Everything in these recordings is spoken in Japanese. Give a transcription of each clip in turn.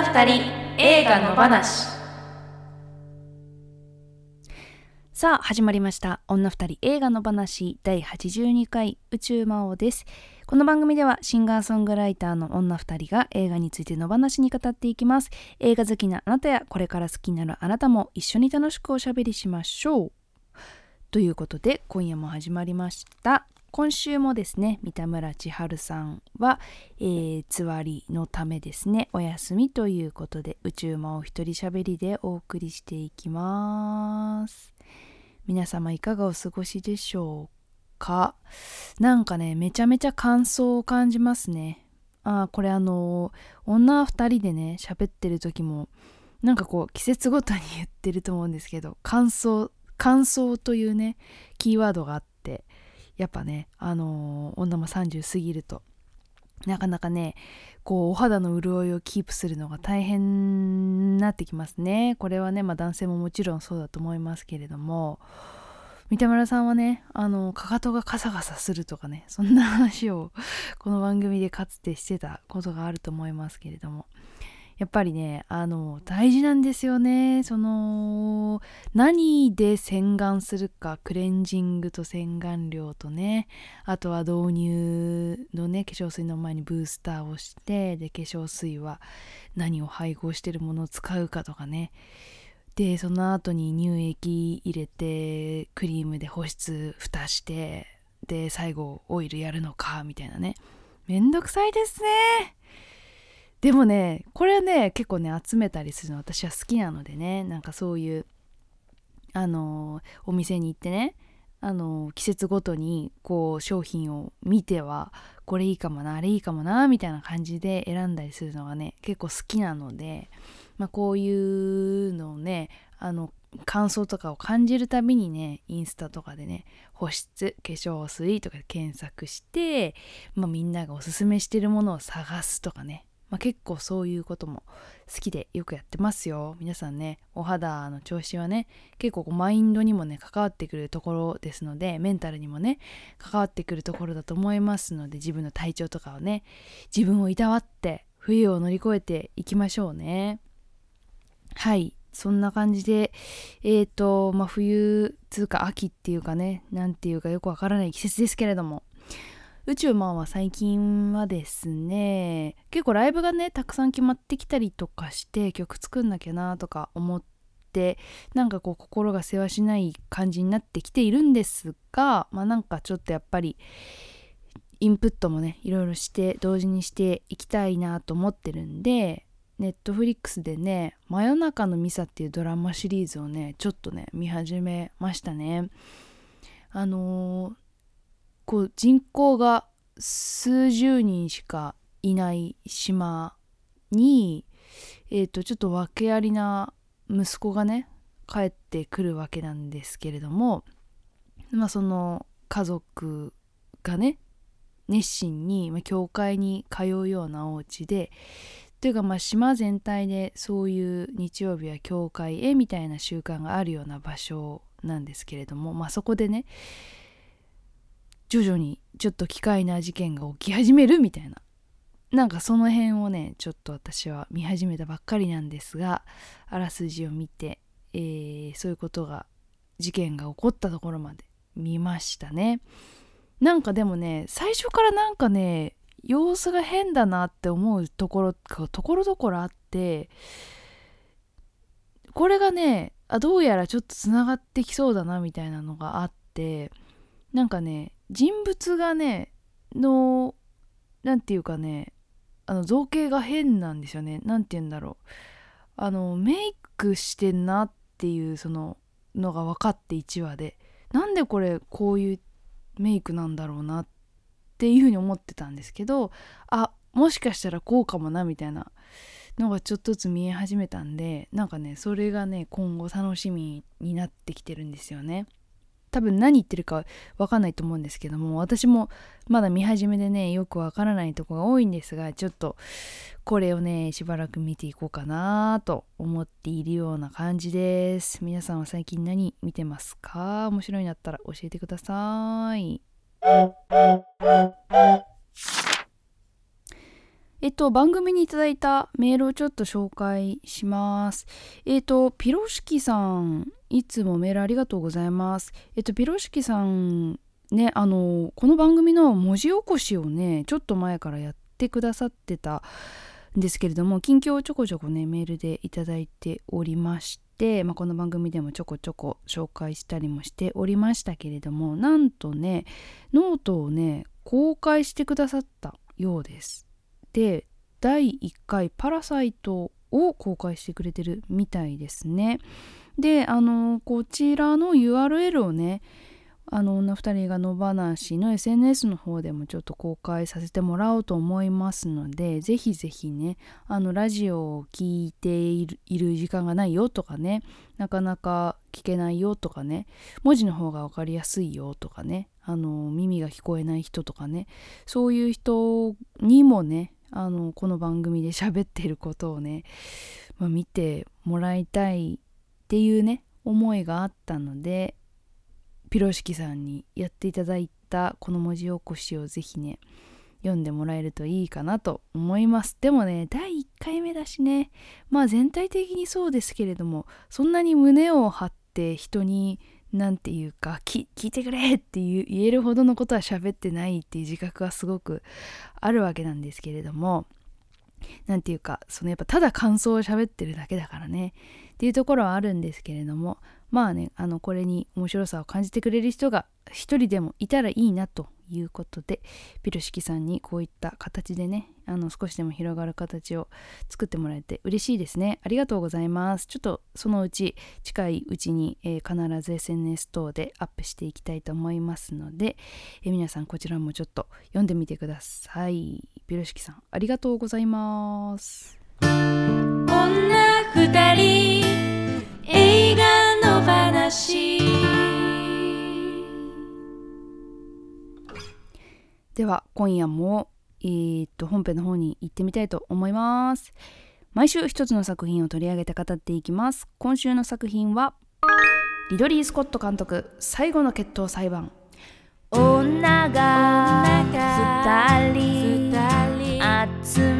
女二人映画の話。さあ始まりました。女二人映画の話第82回宇宙魔王です。この番組ではシンガーソングライターの女二人が映画についての話に語っていきます。映画好きなあなたやこれから好きになるあなたも一緒に楽しくおしゃべりしましょう。ということで今夜も始まりました。今週もですね三田村千春さんは、えー、つわりのためですねお休みということで宇宙魔を一人しゃべりでお送りしていきます。皆様いかがお過ごしでしょうか？なんかねめちゃめちゃ感想を感じますね。あこれあの女2人でね喋ってる時もなんかこう季節ごとに言ってると思うんですけど感想感想というねキーワードがあってやっぱねあのー、女も30過ぎるとなかなかねこうお肌の潤いをキープするのが大変になってきますね。これはねまあ男性ももちろんそうだと思いますけれども三田村さんはねあのかかとがカサカサするとかねそんな話をこの番組でかつてしてたことがあると思いますけれども。やっぱりねあの大事なんですよね。その何で洗顔するかクレンジングと洗顔料とね。あとは導入のね化粧水の前にブースターをしてで化粧水は何を配合してるものを使うかとかね。でその後に乳液入れてクリームで保湿蓋してで最後オイルやるのかみたいなね。めんどくさいですね。でもねこれね結構ね集めたりするの私は好きなのでねなんかそういうあのお店に行ってねあの季節ごとにこう商品を見てはこれいいかもなあれいいかもなみたいな感じで選んだりするのがね結構好きなので、まあ、こういうのをねあの感想とかを感じるたびにねインスタとかでね保湿化粧水とかで検索して、まあ、みんながおすすめしてるものを探すとかねまあ、結構そういうことも好きでよくやってますよ。皆さんねお肌の調子はね結構マインドにもね関わってくるところですのでメンタルにもね関わってくるところだと思いますので自分の体調とかをね自分をいたわって冬を乗り越えていきましょうね。はいそんな感じでえっ、ー、とまあ冬つうか秋っていうかね何ていうかよくわからない季節ですけれども宇宙マンは最近はですね結構ライブがねたくさん決まってきたりとかして曲作んなきゃなとか思ってなんかこう心がせわしない感じになってきているんですがまあなんかちょっとやっぱりインプットもねいろいろして同時にしていきたいなと思ってるんでネットフリックスでね「真夜中のミサ」っていうドラマシリーズをねちょっとね見始めましたね。あのーこう人口が数十人しかいない島に、えー、とちょっと訳ありな息子がね帰ってくるわけなんですけれどもまあその家族がね熱心に、まあ、教会に通うようなお家でというかまあ島全体でそういう日曜日は教会へみたいな習慣があるような場所なんですけれどもまあそこでね徐々にちょっと奇怪な事件が起き始めるみたいな。なんかその辺をねちょっと私は見始めたばっかりなんですがあらすじを見て、えー、そういうことが事件が起こったところまで見ましたね。なんかでもね最初からなんかね様子が変だなって思うところがところどころあってこれがねあどうやらちょっとつながってきそうだなみたいなのがあってなんかね人物がねの何て言うかねあの造形が変なんですよね。何て言うんだろう。あのメイクしてんなっていうそののが分かって1話で。なんでこれこういうメイクなんだろうなっていうふうに思ってたんですけどあもしかしたらこうかもなみたいなのがちょっとずつ見え始めたんでなんかねそれがね今後楽しみになってきてるんですよね。多分何言ってるかわかんないと思うんですけども私もまだ見始めでねよくわからないとこが多いんですがちょっとこれをねしばらく見ていこうかなと思っているような感じです。皆さんは最近何見てますか？面白いんだったら教えてください。えっと、番組にいただいたメールをちょっと紹介します。えっと、ピロシキさん、いつもメールありがとうございます。えっと、ピロシキさん、ね、あの、この番組の文字起こしをね、ちょっと前からやってくださってたんですけれども、近況をちょこちょこね、メールでいただいておりまして、まあ、この番組でもちょこちょこ紹介したりもしておりましたけれども、なんとね、ノートをね、公開してくださったようです。で第1回「パラサイト」を公開してくれてるみたいですね。であのこちらの URL をねあの女2人が野放しの SNS の方でもちょっと公開させてもらおうと思いますのでぜひぜひねあのラジオを聴いている時間がないよとかねなかなか聞けないよとかね文字の方が分かりやすいよとかねあの耳が聞こえない人とかねそういう人にもねあのこの番組で喋ってることをね、まあ、見てもらいたいっていうね思いがあったのでピロシキさんにやっていただいたこの文字起こしをぜひね読んでもらえるといいかなと思います。でもね第1回目だしねまあ全体的にそうですけれどもそんなに胸を張って人に何て言うか聞いてくれって言えるほどのことは喋ってないっていう自覚はすごくあるわけなんですけれども何て言うかそのやっぱただ感想を喋ってるだけだからねっていうところはあるんですけれどもまあねあのこれに面白さを感じてくれる人が一人でもいたらいいなということでピロシキさんにこういった形でねあの少しでも広がる形を作ってもらえて嬉しいですね。ありがとうございます。ちょっとそのうち近いうちに、えー、必ず SNS 等でアップしていきたいと思いますので、えー、皆さんこちらもちょっと読んでみてください。ピロシキさんありがとうございます。女二人映画話。では今夜も、えー、っと本編の方に行ってみたいと思います。毎週一つの作品を取り上げて語っていきます。今週の作品はリドリー・スコット監督最後の決闘裁判。女が二人集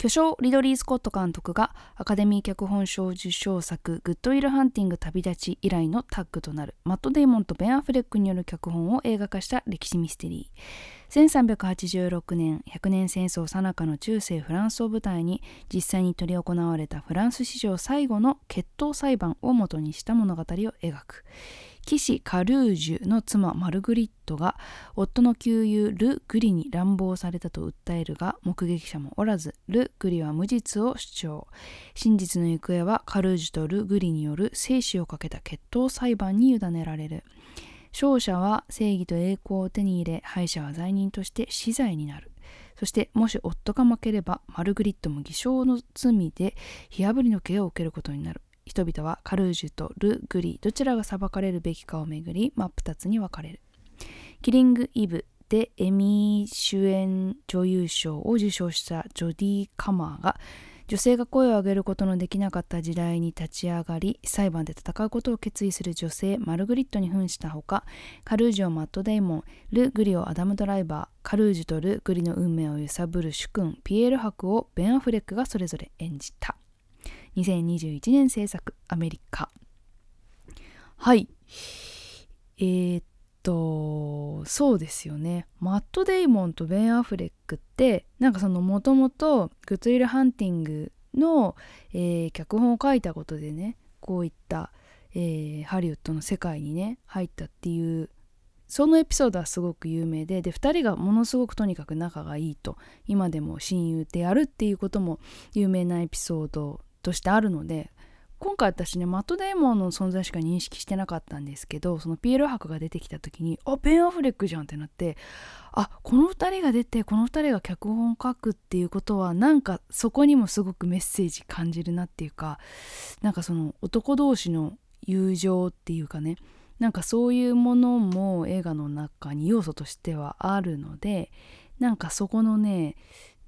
巨匠リドリー・スコット監督がアカデミー脚本賞受賞作「グッドウィル・ハンティング旅立ち」以来のタッグとなる。マット・デイモンとベン・アフレックによる脚本を映画化した歴史ミステリー。1386年100年戦争さなかの中世フランスを舞台に実際に執り行われたフランス史上最後の決闘裁判をもとにした物語を描く。騎士カルージュの妻マルグリットが夫の旧友ル・グリに乱暴されたと訴えるが目撃者もおらずル・グリは無実を主張。真実の行方はカルージュとル・グリによる生死をかけた決闘裁判に委ねられる。勝者は正義と栄光を手に入れ敗者は罪人として死罪になる。そしてもし夫が負ければマルグリットも偽証の罪で火あぶりの刑を受けることになる。人々はカルージュとル・グリどちらが裁かれるべきかをめぐり真っ二つに分かれる。キリング・イブでエミー主演女優賞を受賞したジョディ・カマーが女性が声を上げることのできなかった時代に立ち上がり裁判で戦うことを決意する女性マルグリットに扮したほかカルージュをマット・デイモンル・グリをアダム・ドライバーカルージュとル・グリの運命を揺さぶる主君ピエール博をベン・アフレックがそれぞれ演じた。2021年制作アメリカ。はい。えー、っとそうですよね。マット・デイモンとベン・アフレックってなんかそのもともとグッドウィル・ハンティングの、えー、脚本を書いたことでねこういった、えー、ハリウッドの世界にね入ったっていうそのエピソードはすごく有名でで2人がものすごくとにかく仲がいいと今でも親友であるっていうことも有名なエピソードとしてあるので今回私ねマット・デーモンの存在しか認識してなかったんですけどそのピエロ博が出てきた時にあベン・アフレックじゃんってなってあこの2人が出てこの2人が脚本を書くっていうことはなんかそこにもすごくメッセージ感じるなっていうかなんかその男同士の友情っていうかねなんかそういうものも映画の中に要素としてはあるのでなんかそこのね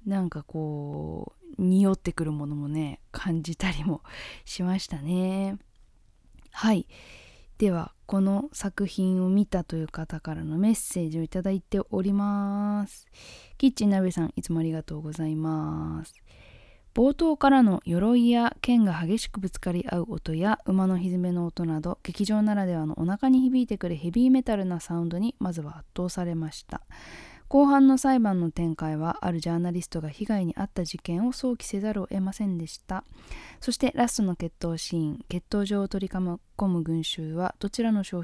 なんかこう匂ってくるものもね感じたりもしましたね。はい。ではこの作品を見たという方からのメッセージをいただいております。キッチン鍋さんいつもありがとうございます。冒頭からの鎧や剣が激しくぶつかり合う音や馬のひずめの音など劇場ならではのお腹に響いてくるヘビーメタルなサウンドにまずは圧倒されました。後半の裁判の展開はあるジャーナリストが被害に遭った事件を想起せざるを得ませんでした。そしてラストの決闘シーン決闘場を取り込む群衆はどちらの勝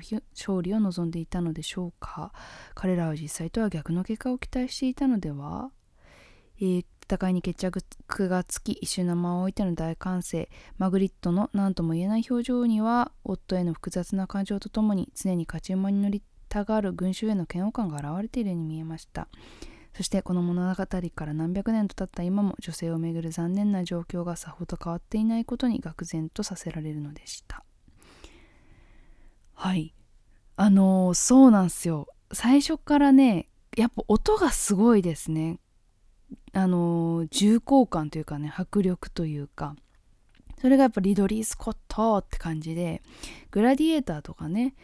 利を望んでいたのでしょうか？彼らは実際とは逆の結果を期待していたのでは、えー、戦いに決着がつき一瞬の間を置いての大歓声。マグリットの何とも言えない表情には夫への複雑な感情とともに常に勝ち馬に乗りたがる群衆への嫌悪感が現れているように見えました。そしてこの物語から何百年と経った今も女性をめぐる残念な状況がさほど変わっていないことに愕然とさせられるのでした。はい。あのー、そうなんすよ。最初からねやっぱ音がすごいですね。あのー、重厚感というかね迫力というか。それがやっぱリドリー・スコットって感じでグラディエーターとかね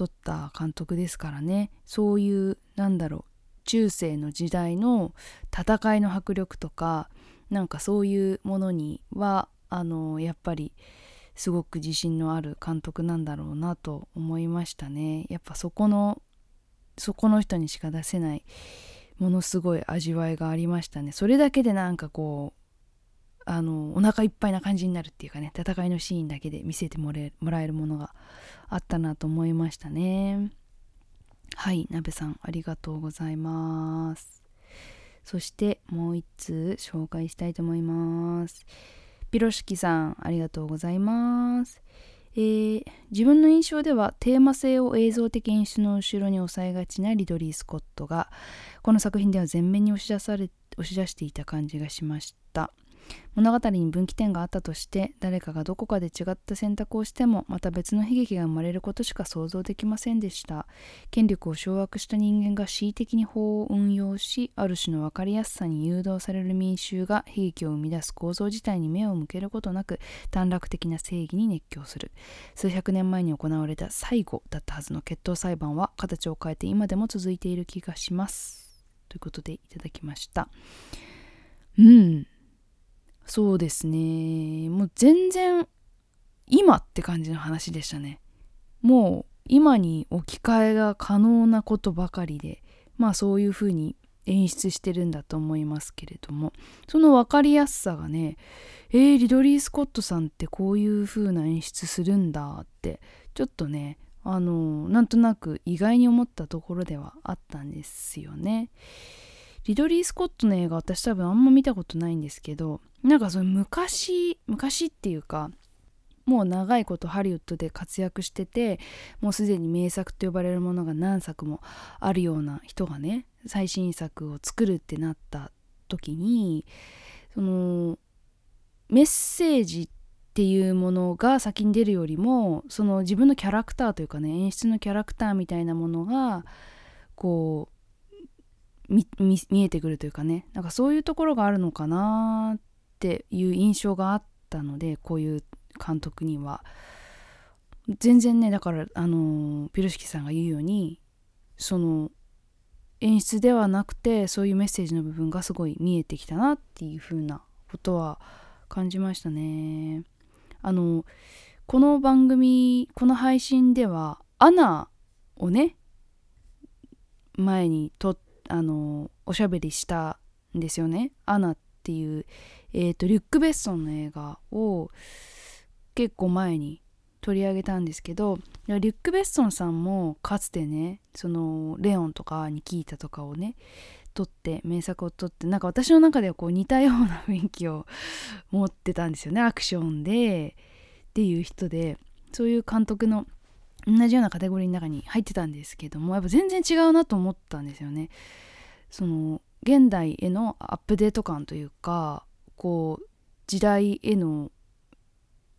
撮った監督ですからね。そういうなんだろう中世の時代の戦いの迫力とかなんかそういうものにはあのやっぱりすごく自信のある監督なんだろうなと思いましたね。やっぱそこのそこの人にしか出せないものすごい味わいがありましたね。それだけでなんかこうあのお腹いっぱいな感じになるっていうかね戦いのシーンだけで見せてもらえるものがあったなと思いましたね。はい鍋さんありがとうございます。そしてもう一通紹介したいと思います。ピロシキさんありがとうございます。えー、自分の印象ではテーマ性を映像的演出の後ろに抑えがちなリドリー・スコットがこの作品では前面に押し出され押し出していた感じがしました。物語に分岐点があったとして誰かがどこかで違った選択をしてもまた別の悲劇が生まれることしか想像できませんでした。権力を掌握した人間が恣意的に法を運用しある種の分かりやすさに誘導される民衆が悲劇を生み出す構造自体に目を向けることなく短絡的な正義に熱狂する。数百年前に行われた最後だったはずの決闘裁判は形を変えて今でも続いている気がします。ということでいただきました。うん。そうですね。もう全然今って感じの話でしたね。もう今に置き換えが可能なことばかりでまあそういうふうに演出してるんだと思いますけれども。その分かりやすさがねえー、リドリー・スコットさんってこういう風な演出するんだってちょっとねあのなんとなく意外に思ったところではあったんですよね。リドリー・スコットの映画私多分あんま見たことないんですけどなんかその昔昔っていうかもう長いことハリウッドで活躍しててもうすでに名作と呼ばれるものが何作もあるような人がね最新作を作るってなった時にそのメッセージっていうものが先に出るよりもその自分のキャラクターというかね演出のキャラクターみたいなものがこう見えてくるというかねなんかそういうところがあるのかなってっていう印象があったのでこういう監督には。全然ねだからあのピロシキさんが言うようにその演出ではなくてそういうメッセージの部分がすごい見えてきたなっていう風なことは感じましたね。あのこの番組この配信ではアナをね前にとあのおしゃべりしたんですよね。アナっていうえーと、リュック・ベッソンの映画を結構前に取り上げたんですけどリュック・ベッソンさんもかつてねそのレオンとかニキータとかをね撮って名作を撮ってなんか私の中ではこう似たような雰囲気を持ってたんですよねアクションでっていう人でそういう監督の同じようなカテゴリーの中に入ってたんですけどもやっぱ全然違うなと思ったんですよね。その現代へのアップデート感というかこう時代への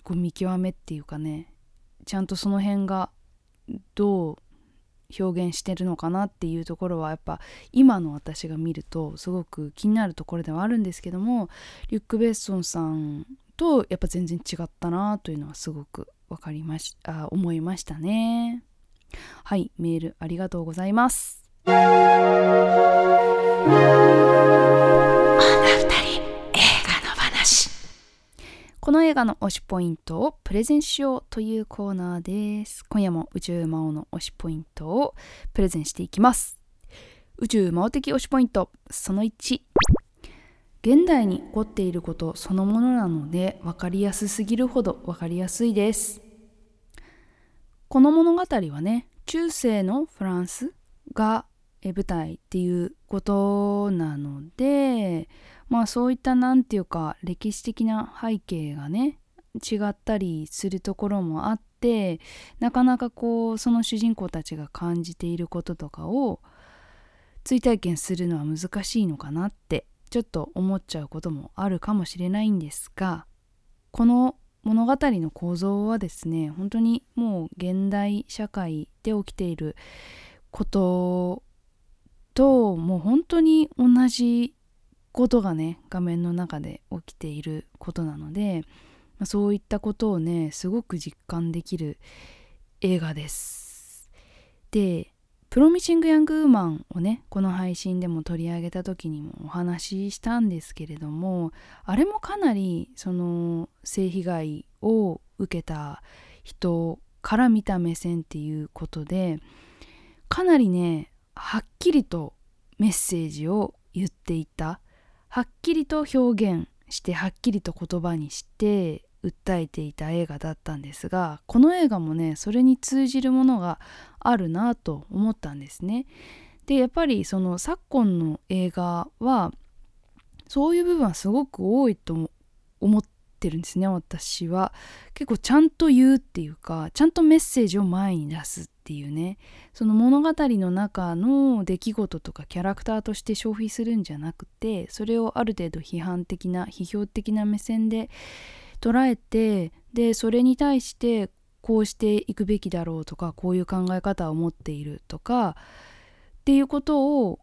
こう見極めっていうかねちゃんとその辺がどう表現してるのかなっていうところはやっぱ今の私が見るとすごく気になるところではあるんですけどもリュック・ベッソンさんとやっぱ全然違ったなというのはすごく分かりましあ思いましたね。はいメールありがとうございます。この映画の推しポイントをプレゼンしようというコーナーです。今夜も宇宙魔王の推しポイントをプレゼンしていきます。宇宙魔王的推しポイントその1現代に起こっていることそのものなので分かりやすすぎるほど分かりやすいです。この物語はね中世のフランスが舞台っていうことなのでまあそういった何て言うか歴史的な背景がね違ったりするところもあってなかなかこうその主人公たちが感じていることとかを追体験するのは難しいのかなってちょっと思っちゃうこともあるかもしれないんですがこの物語の構造はですね本当にもう現代社会で起きていることともう本当に同じことがね画面の中で起きていることなのでまあそういったことをねすごく実感できる映画です。でプロミシング・ヤング・ウーマンをねこの配信でも取り上げた時にもお話ししたんですけれどもあれもかなりその性被害を受けた人から見た目線っていうことでかなりねはっきりとメッセージを言っていたはっきりと表現してはっきりと言葉にして訴えていた映画だったんですがこの映画もねそれに通じるものがあるなと思ったんですね。でやっぱりその昨今の映画はそういう部分はすごく多いと思ってるんですね私は。結構ちゃんと言うっていうかちゃんとメッセージを前に出すっていうね。その物語の中の出来事とかキャラクターとして消費するんじゃなくてそれをある程度批判的な批評的な目線で捉えてでそれに対してこうしていくべきだろうとかこういう考え方を持っているとかっていうことを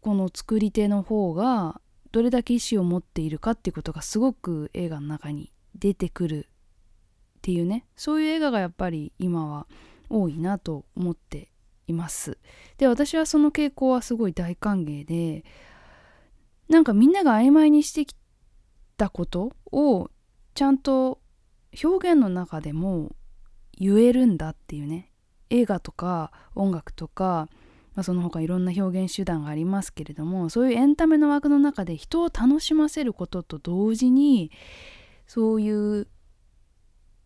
この作り手の方がどれだけ意思を持っているかっていうことがすごく映画の中に出てくるっていうね。そういう映画がやっぱり今は多いなと思っています。で私はその傾向はすごい大歓迎でなんかみんなが曖昧にしてきたことをちゃんと表現の中でも言えるんだっていうね映画とか音楽とか、まあ、その他いろんな表現手段がありますけれどもそういうエンタメの枠の中で人を楽しませることと同時にそういう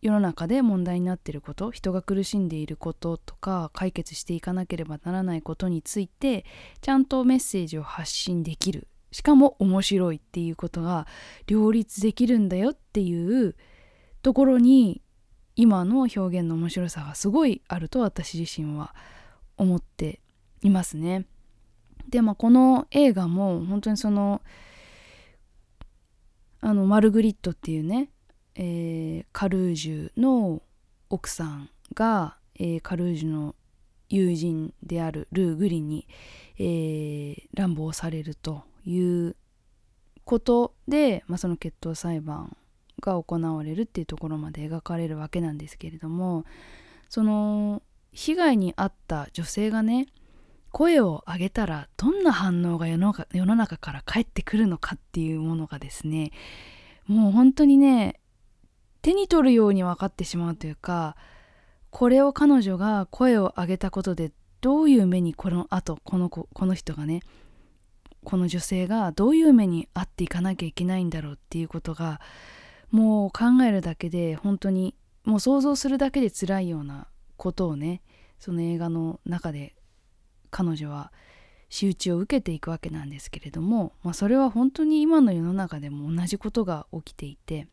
世の中で問題になっていること人が苦しんでいることとか解決していかなければならないことについてちゃんとメッセージを発信できるしかも面白いっていうことが両立できるんだよっていうところに今の表現の面白さがすごいあると私自身は思っていますね。でまあこの映画も本当にそのあのマルグリットっていうね、えー、カルージュの奥さんが、えー、カルージュの友人であるルー・グリに、えー、乱暴されるということで、まあ、その決闘裁判が行われるっていうところまで描かれるわけなんですけれどもその被害に遭った女性がね声を上げたらどんな反応が世の世の中から返ってくるのかっていうものがですねもう本当にね手に取るように分かってしまうというかこれを彼女が声を上げたことでどういう目にこの後この子この人がねこの女性がどういう目に遭っていかなきゃいけないんだろうっていうことがもう考えるだけで本当にもう想像するだけで辛いようなことをねその映画の中で彼女は仕打ちを受けていくわけなんですけれども、まあ、それは本当に今の世の中でも同じことが起きていて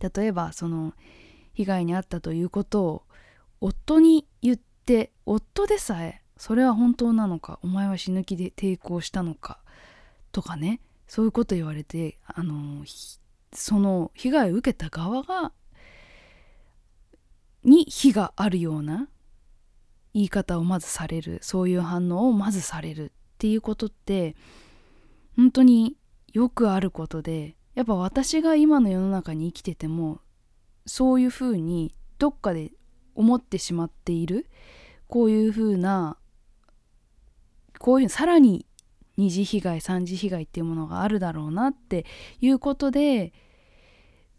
例えばその被害に遭ったということを夫に言って夫でさえそれは本当なのかお前は死ぬ気で抵抗したのかとかねそういうこと言われてあのその被害を受けた側がに非があるような言い方をまずされるそういう反応をまずされるっていうことって本当によくあることでやっぱ私が今の世の中に生きててもそういうふうにどっかで思ってしまっているこういうふうなこういうさらに二次被害三次被害っていうものがあるだろうなっていうことで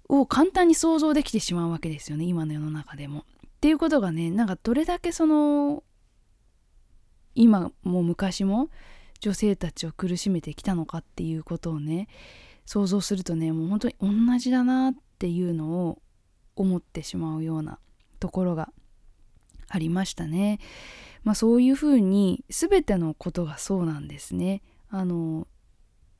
を簡単に想像できてしまうわけですよね今の世の中でも。っていうことがねなんかどれだけその今も昔も女性たちを苦しめてきたのかっていうことをね想像するとねもう本当に同じだなっていうのを思ってしまうようなところがありましたね。まあそういうふうに全てのことがそうなんですね。あの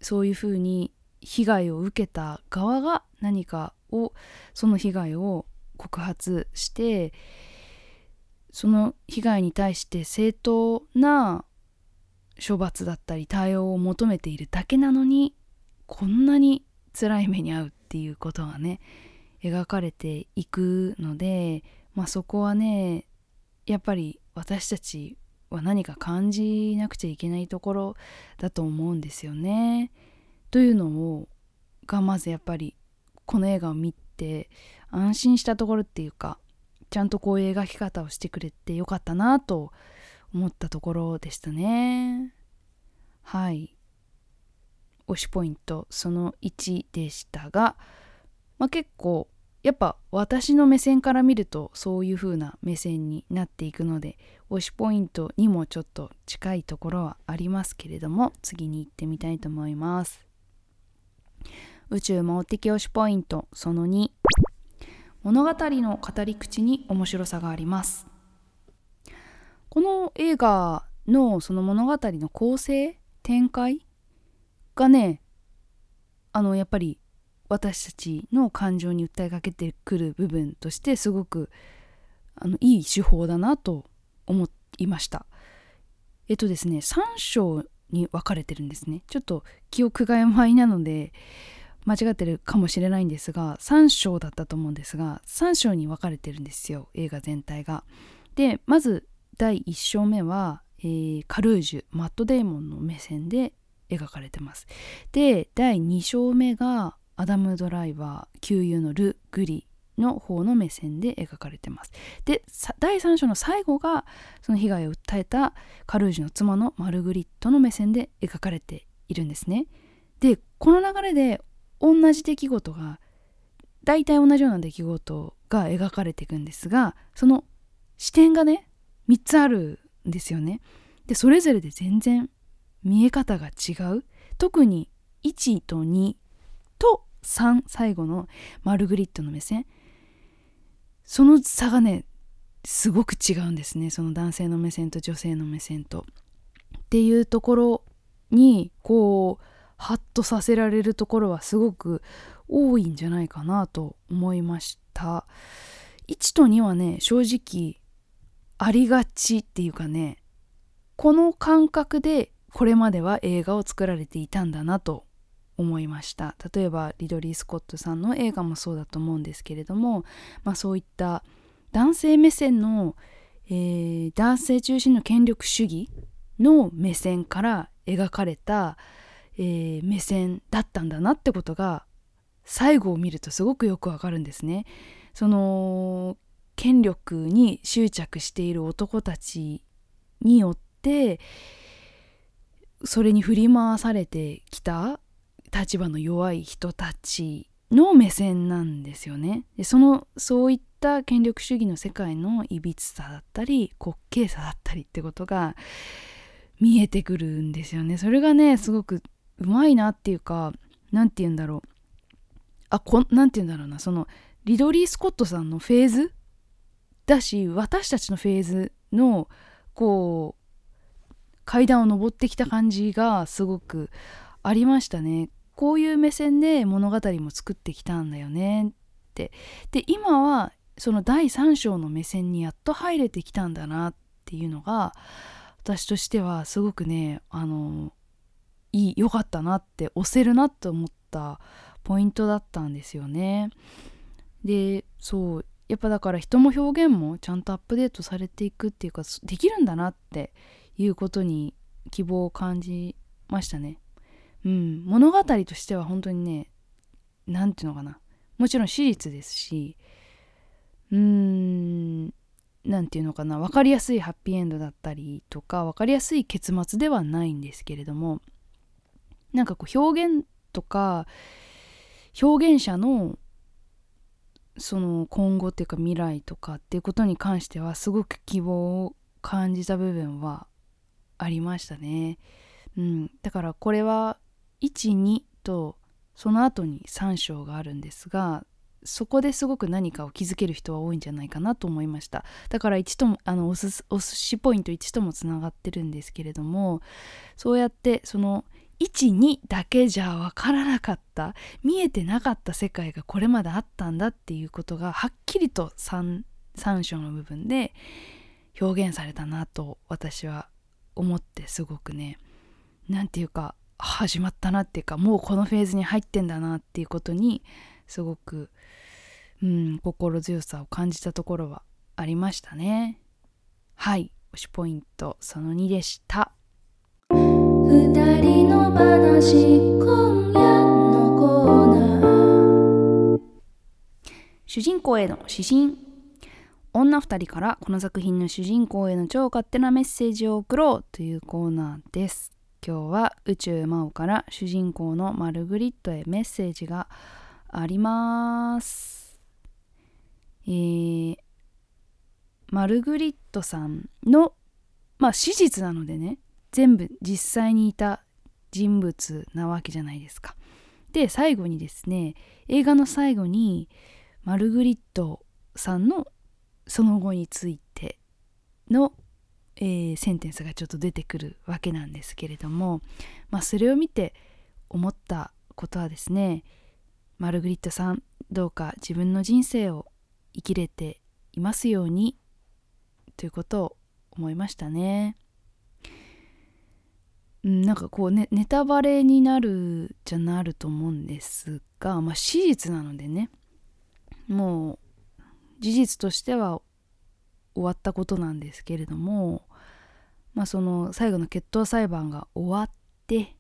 そういうふうに被害を受けた側が何かをその被害を告発してその被害に対して正当な処罰だったり対応を求めているだけなのにこんなに辛い目に遭うっていうことがね描かれていくので、まあ、そこはねやっぱり私たちは何か感じなくちゃいけないところだと思うんですよね。というのをがまずやっぱりこの映画を見て安心したところっていうかちゃんとこういう描き方をしてくれてよかったなと思ったところでしたね。はい。推しポイントその1でしたが、まあ、結構やっぱ私の目線から見るとそういう風な目線になっていくので推しポイントにもちょっと近いところはありますけれども次に行ってみたいと思います。宇宙魔王的推しポイントその2物語の語り口に面白さがあります。この映画のその物語の構成展開がねあのやっぱり私たちの感情に訴えかけてくる部分としてすごくあのいい手法だなと思いました。えっとですね3章に分かれてるんですね。ちょっと記憶が曖昧なので間違ってるかもしれないんですが3章だったと思うんですが3章に分かれてるんですよ映画全体が。でまず第1章目は、えー、カルージュマット・デーモンの目線で描かれてます。で第2章目がアダム・ドライバー旧友のル・グリの方の目線で描かれてます。で第3章の最後がその被害を訴えたカルージュの妻のマルグリットの目線で描かれているんですね。でこの流れで同じ出来事が大体同じような出来事が描かれていくんですがその視点がね3つあるんですよね。でそれぞれで全然見え方が違う？特に1と2と3最後のマルグリットの目線その差がねすごく違うんですねその男性の目線と女性の目線と。っていうところにこうハッとさせられるところはすごく多いんじゃないかなと思いました。1と2はね正直ありがちっていうかねこの感覚でこれまでは映画を作られていたんだなと思いました例えばリドリー・スコットさんの映画もそうだと思うんですけれども、まあ、そういった男性目線の、えー、男性中心の権力主義の目線から描かれた、えー、目線だったんだなってことが最後を見るとすごくよくわかるんですね。その権力に執着している男たちによってそれに振り回されてきた立場の弱い人たちの目線なんですよね。でそのそういった権力主義の世界のいびつさだったり滑稽さだったりってことが見えてくるんですよね。それがねすごくうまいなっていうか何て言うんだろうあこなんて言うんだろうなそのリドリー・スコットさんのフェーズだし私たちのフェーズのこう階段を上ってきた感じがすごくありましたね。こういう目線で物語も作ってきたんだよねってで今はその第三章の目線にやっと入れてきたんだなっていうのが私としてはすごくねあのいい良かったなって押せるなと思ったポイントだったんですよね。でそうやっぱだから人も表現もちゃんとアップデートされていくっていうかできるんだなっていうことに希望を感じましたね。うん、物語としては本当にね何て言うのかな。もちろん史実ですしうーん何て言うのかな。分かりやすいハッピーエンドだったりとか分かりやすい結末ではないんですけれどもなんかこう表現とか表現者のその今後っていうか未来とかっていうことに関してはすごく希望を感じた部分はありましたね。うん、だからこれは12とその後に3章があるんですがそこですごく何かを気づける人は多いんじゃないかなと思いましただから1ともあのおすお寿司ポイント1ともつながってるんですけれどもそうやってその12だけじゃ分からなかった見えてなかった世界がこれまであったんだっていうことがはっきりと 3, 3章の部分で表現されたなと私は思ってすごくね何て言うか始まったなっていうかもうこのフェーズに入ってんだなっていうことにすごく、うん、心強さを感じたところはありましたね。はい推しポイントその2でした。二人の話今夜のコーナー。主人公への指針女二人からこの作品の主人公への超勝手なメッセージを送ろうというコーナーです今日は宇宙魔王から主人公のマルグリットへメッセージがありますえー、マルグリットさんのまあ史実なのでね全部実際にいた人物なわけじゃないですか。で最後にですね映画の最後にマルグリットさんのその後についての、えー、センテンスがちょっと出てくるわけなんですけれども、まあ、それを見て思ったことはですねマルグリットさんどうか自分の人生を生きれていますようにということを思いましたね。ん、なんかこうねネタバレになるじゃなると思うんですが、まあ、史実なのでねもう事実としては終わったことなんですけれども、まあ、その最後の決闘裁判が終わって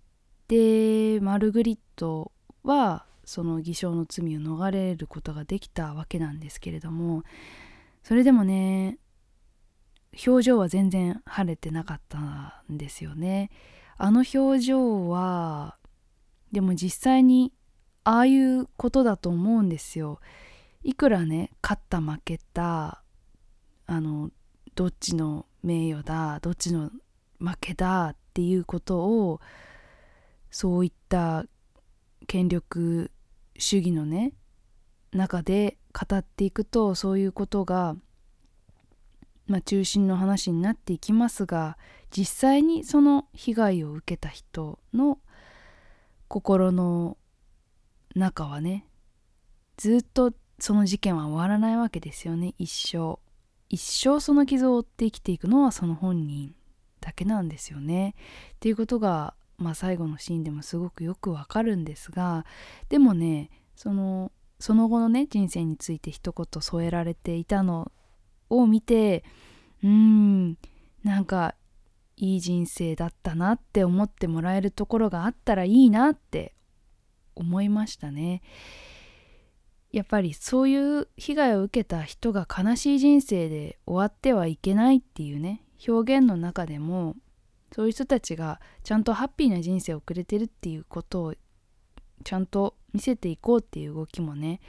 でマルグリットはその偽証の罪を逃れることができたわけなんですけれどもそれでもね表情は全然晴れてなかったんですよね。あの表情はでも実際にああいうことだと思うんですよ。いくらね勝った負けたあのどっちの名誉だどっちの負けだっていうことをそういった権力主義のね中で語っていくとそういうことがまあ、中心の話になっていきますが実際にその被害を受けた人の心の中はねずっとその事件は終わらないわけですよね。一生。一生その傷を負って生きていくのはその本人だけなんですよね。っていうことが、まあ、最後のシーンでもすごくよくわかるんですがでもねそのその後のね人生について一言添えられていたのを見てうーんなんかいい人生だったなって思ってもらえるところがあったらいいなって思いましたね。やっぱりそういう被害を受けた人が悲しい人生で終わってはいけないっていうね表現の中でもそういう人たちがちゃんとハッピーな人生を送れてるっていうことをちゃんと見せていこうっていう動きもね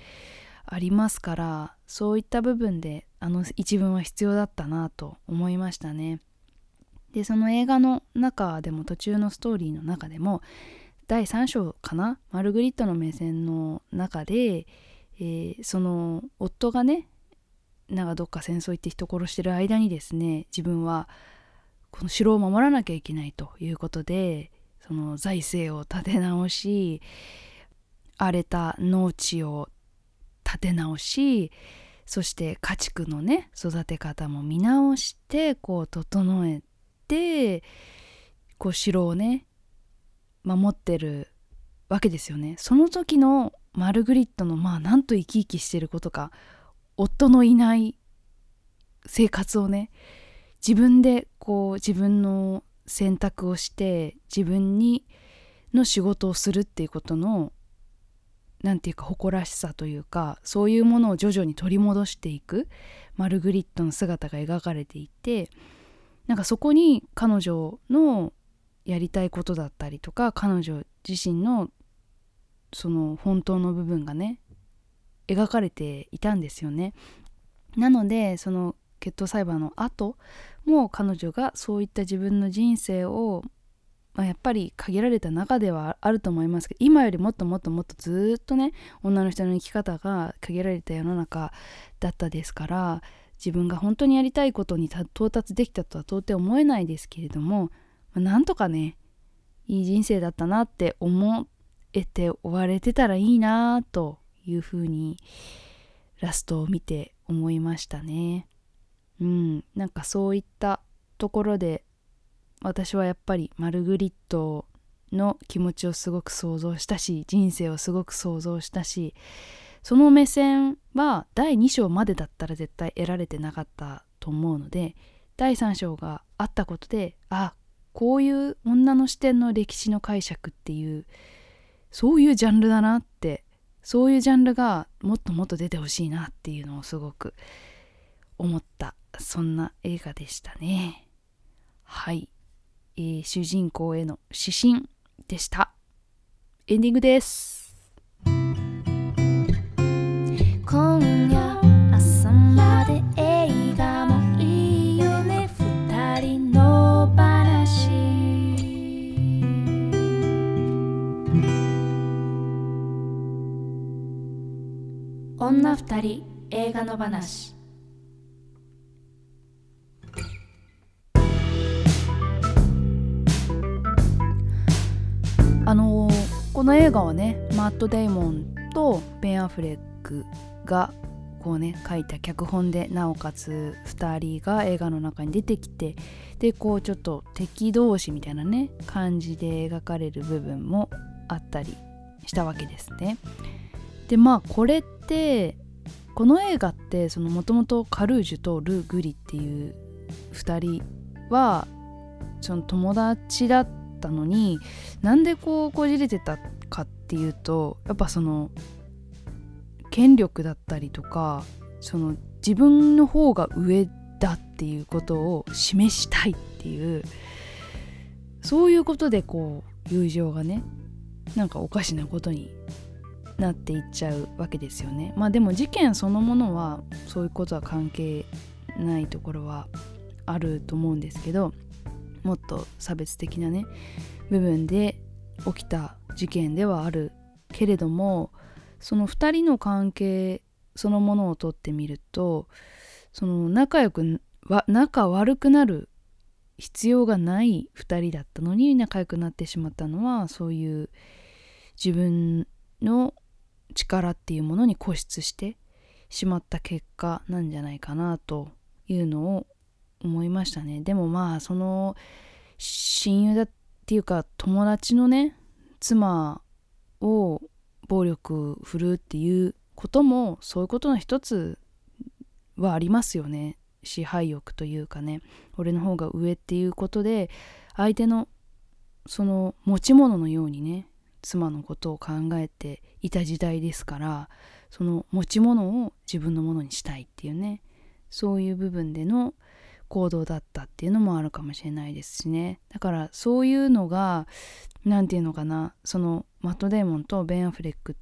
ありますからそういった部分であの一文は必要だったなと思いましたね。でその映画の中でも途中のストーリーの中でも第3章かな？マルグリットの目線の中で、えー、その夫がねなんかどっか戦争行って人殺してる間にですね自分はこの城を守らなきゃいけないということでその財政を立て直し荒れた農地を立て直しそして家畜のね育て方も見直してこう整えてこう城をね守ってるわけですよね。その時のマルグリットのまあなんと生き生きしてることか夫のいない生活をね自分でこう自分の選択をして自分にの仕事をするっていうことの何て言うか誇らしさというかそういうものを徐々に取り戻していくマルグリットの姿が描かれていてなんかそこに彼女のやりたいことだったりとか彼女自身のその本当の部分がね描かれていたんですよね。なのでその決闘裁判の後も彼女がそういった自分の人生を、まあ、やっぱり限られた中ではあると思いますけど今よりもっともっともっとずっとね女の人の生き方が限られた世の中だったですから自分が本当にやりたいことに到達できたとは到底思えないですけれども、まあ、なんとかねいい人生だったなって思っえて終われてたらいいなというふうにラストを見て思いましたね。うん、なんかそういったところで私はやっぱりマルグリットの気持ちをすごく想像したし人生をすごく想像したしその目線は第2章までだったら絶対得られてなかったと思うので第3章があったことであこういう女の視点の歴史の解釈っていうそういうジャンルだなってそういうジャンルがもっともっと出てほしいなっていうのをすごく思った。そんな映画でしたね。はい、えー、主人公への指針でした。エンディングです。女二人映画の話あの、この映画はねマット・デイモンとベン・アフレックがこうね書いた脚本でなおかつ2人が映画の中に出てきてでこうちょっと敵同士みたいなね感じで描かれる部分もあったりしたわけですね。でまあこれってこの映画ってもともとカルージュとル・グリっていう2人はその友達だったのになんでこうこじれてたかっていうとやっぱその権力だったりとかその自分の方が上だっていうことを示したいっていうそういうことでこう友情がねなんかおかしなことになっていっちゃうわけですよね。まあでも事件そのものはそういうことは関係ないところはあると思うんですけどもっと差別的なね部分で起きた事件ではあるけれどもその2人の関係そのものをとってみるとその仲良く仲悪くなる必要がない2人だったのに仲良くなってしまったのはそういう自分の力っていうものに固執してしまった結果なんじゃないかなというのを思いましたね。でもまあその親友だっていうか友達のね妻を暴力振るうっていうこともそういうことの一つはありますよね。支配欲というかね。俺の方が上っていうことで相手のその持ち物のようにね妻のことを考えていた時代ですからその持ち物を自分のものにしたいっていうねそういう部分での行動だったっていうのもあるかもしれないですしね。だからそういうのが何て言うのかなそのマット・デーモンとベン・アフレック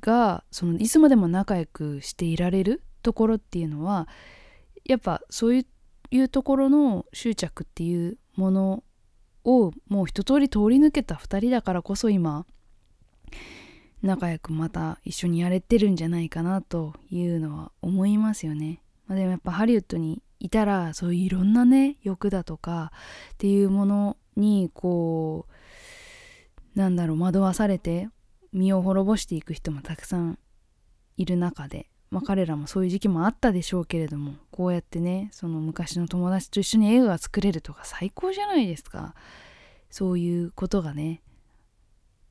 がそのいつまでも仲良くしていられるところっていうのはやっぱそういうところの執着っていうものをもう一通り通り抜けた2人だからこそ今仲良くまた一緒にやれてるんじゃないかなというのは思いますよね。まあ、でもやっぱハリウッドにいたらそういういろんなね欲だとかっていうものにこうなんだろう惑わされて身を滅ぼしていく人もたくさんいる中でまあ、彼らもそういう時期もあったでしょうけれどもこうやってねその昔の友達と一緒に映画が作れるとか最高じゃないですか。そういうことがね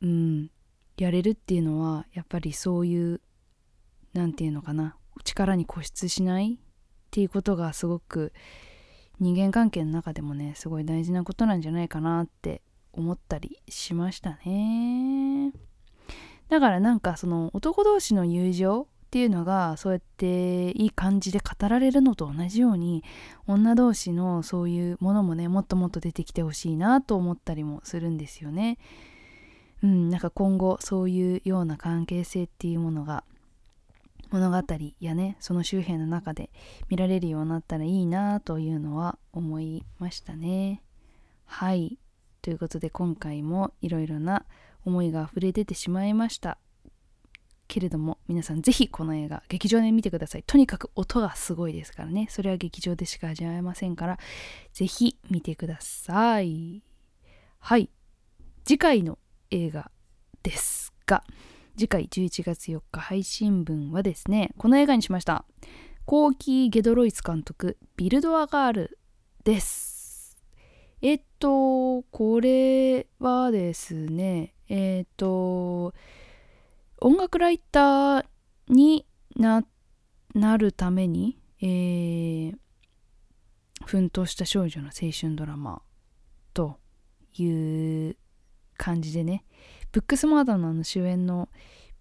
うんやれるっていうのはやっぱりそういう何て言うのかな力に固執しないっていうことがすごく人間関係の中でもねすごい大事なことなんじゃないかなって思ったりしましたね。だからなんかその男同士の友情っていうのがそうやっていい感じで語られるのと同じように女同士のそういうものもねもっともっと出てきてほしいなと思ったりもするんですよね。うん、なんか今後そういうような関係性っていうものが物語やねその周辺の中で見られるようになったらいいなというのは思いましたね。はいということで今回もいろいろな思いが溢れ出てしまいましたけれども皆さんぜひこの映画劇場で見てください。とにかく音がすごいですからね。それは劇場でしか味わえませんからぜひ見てください。はい。次回の映画ですが次回11月4日配信分はですねこの映画にしました。コーキー・ゲドロイス監督ビルド・ア・ガールです。えっとこれはですねえっと音楽ライターになるために、えー、奮闘した少女の青春ドラマという感じでねブックスマーダのの主演の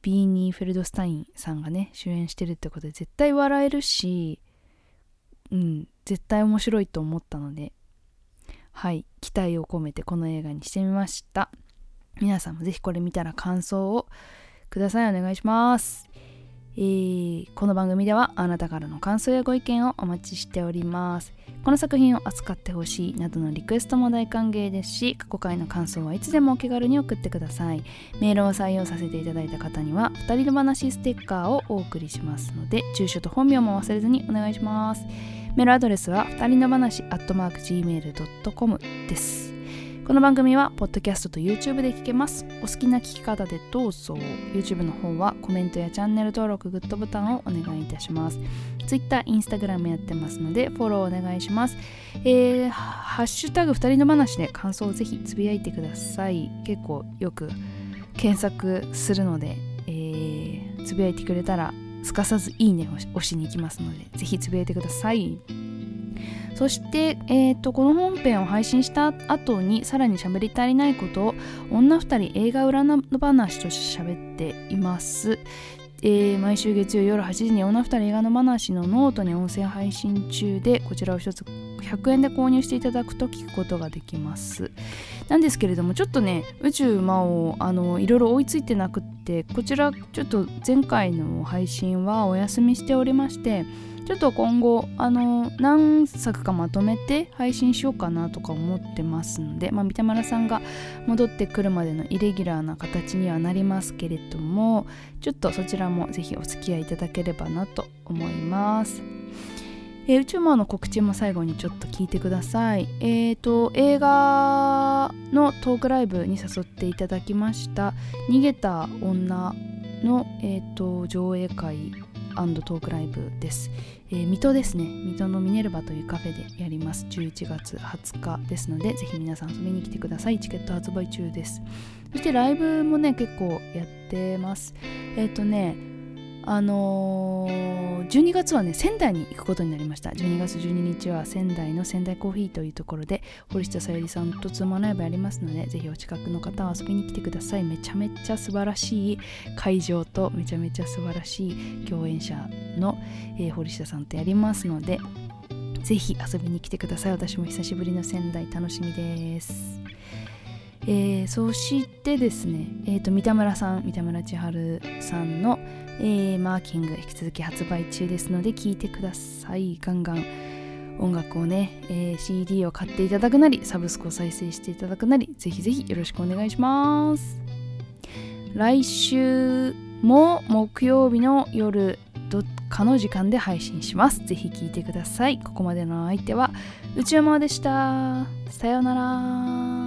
ビーニー・フェルドスタインさんがね主演してるってことで絶対笑えるしうん絶対面白いと思ったのではい期待を込めてこの映画にしてみました。皆さんもぜひこれ見たら感想をください。お願いします。えー、この番組ではあなたからの感想やご意見をお待ちしております。この作品を扱ってほしいなどのリクエストも大歓迎ですし過去回の感想はいつでもお気軽に送ってください。メールを採用させていただいた方には2人の話ステッカーをお送りしますので住所と本名も忘れずにお願いします。メールアドレスは2人の話 gmail.com です。この番組はポッドキャストと YouTube で聞けます。お好きな聞き方でどうぞ。YouTube の方はコメントやチャンネル登録グッドボタンをお願いいたします。Twitter、Instagram やってますのでフォローお願いします。えー、ハッシュタグ2人の話で感想をぜひつぶやいてください。結構よく検索するので、えー、つぶやいてくれたらすかさずいいねを押しに行きますのでぜひつぶやいてください。そして、えーと、この本編を配信した後にさらに喋り足りないことを女2人映画裏の話として喋っています。えー、毎週月曜夜8時に女2人映画の話のノートに音声配信中でこちらを一つ100円で購入していただくと聞くことができますなんですけれどもちょっとね宇宙魔王あのいろいろ追いついてなくってこちらちょっと前回の配信はお休みしておりましてちょっと今後あの何作かまとめて配信しようかなとか思ってますので、まあ、三田村さんが戻ってくるまでのイレギュラーな形にはなりますけれどもちょっとそちらもぜひお付き合いいただければなと思います。えー、宇宙魔の告知も最後にちょっと聞いてください。えっ、ー、と、映画のトークライブに誘っていただきました、逃げた女の、えーと上映会トークライブです、えー、水戸ですね。水戸のミネルバというカフェでやります。11月20日ですのでぜひ皆さん遊びに来てください。チケット発売中です。そしてライブもね結構やってます。えっ、ー、とねあのー、12月はね仙台に行くことになりました。12月12日は仙台の仙台コーヒーというところで堀下さゆりさんとツーマンライブやりますのでぜひお近くの方は遊びに来てください。めちゃめちゃ素晴らしい会場とめちゃめちゃ素晴らしい共演者の、えー、堀下さんとやりますのでぜひ遊びに来てください。私も久しぶりの仙台楽しみです。えー、そしてですね、えーと、三田村さん三田村千春さんの、えー、マーキング引き続き発売中ですので聴いてください。ガンガン。音楽をね、えー、CD を買っていただくなりサブスクを再生していただくなりぜひぜひよろしくお願いします。来週も木曜日の夜どっかの時間で配信します。ぜひ聴いてください。ここまでの相手は宇宙魔でした。さようなら。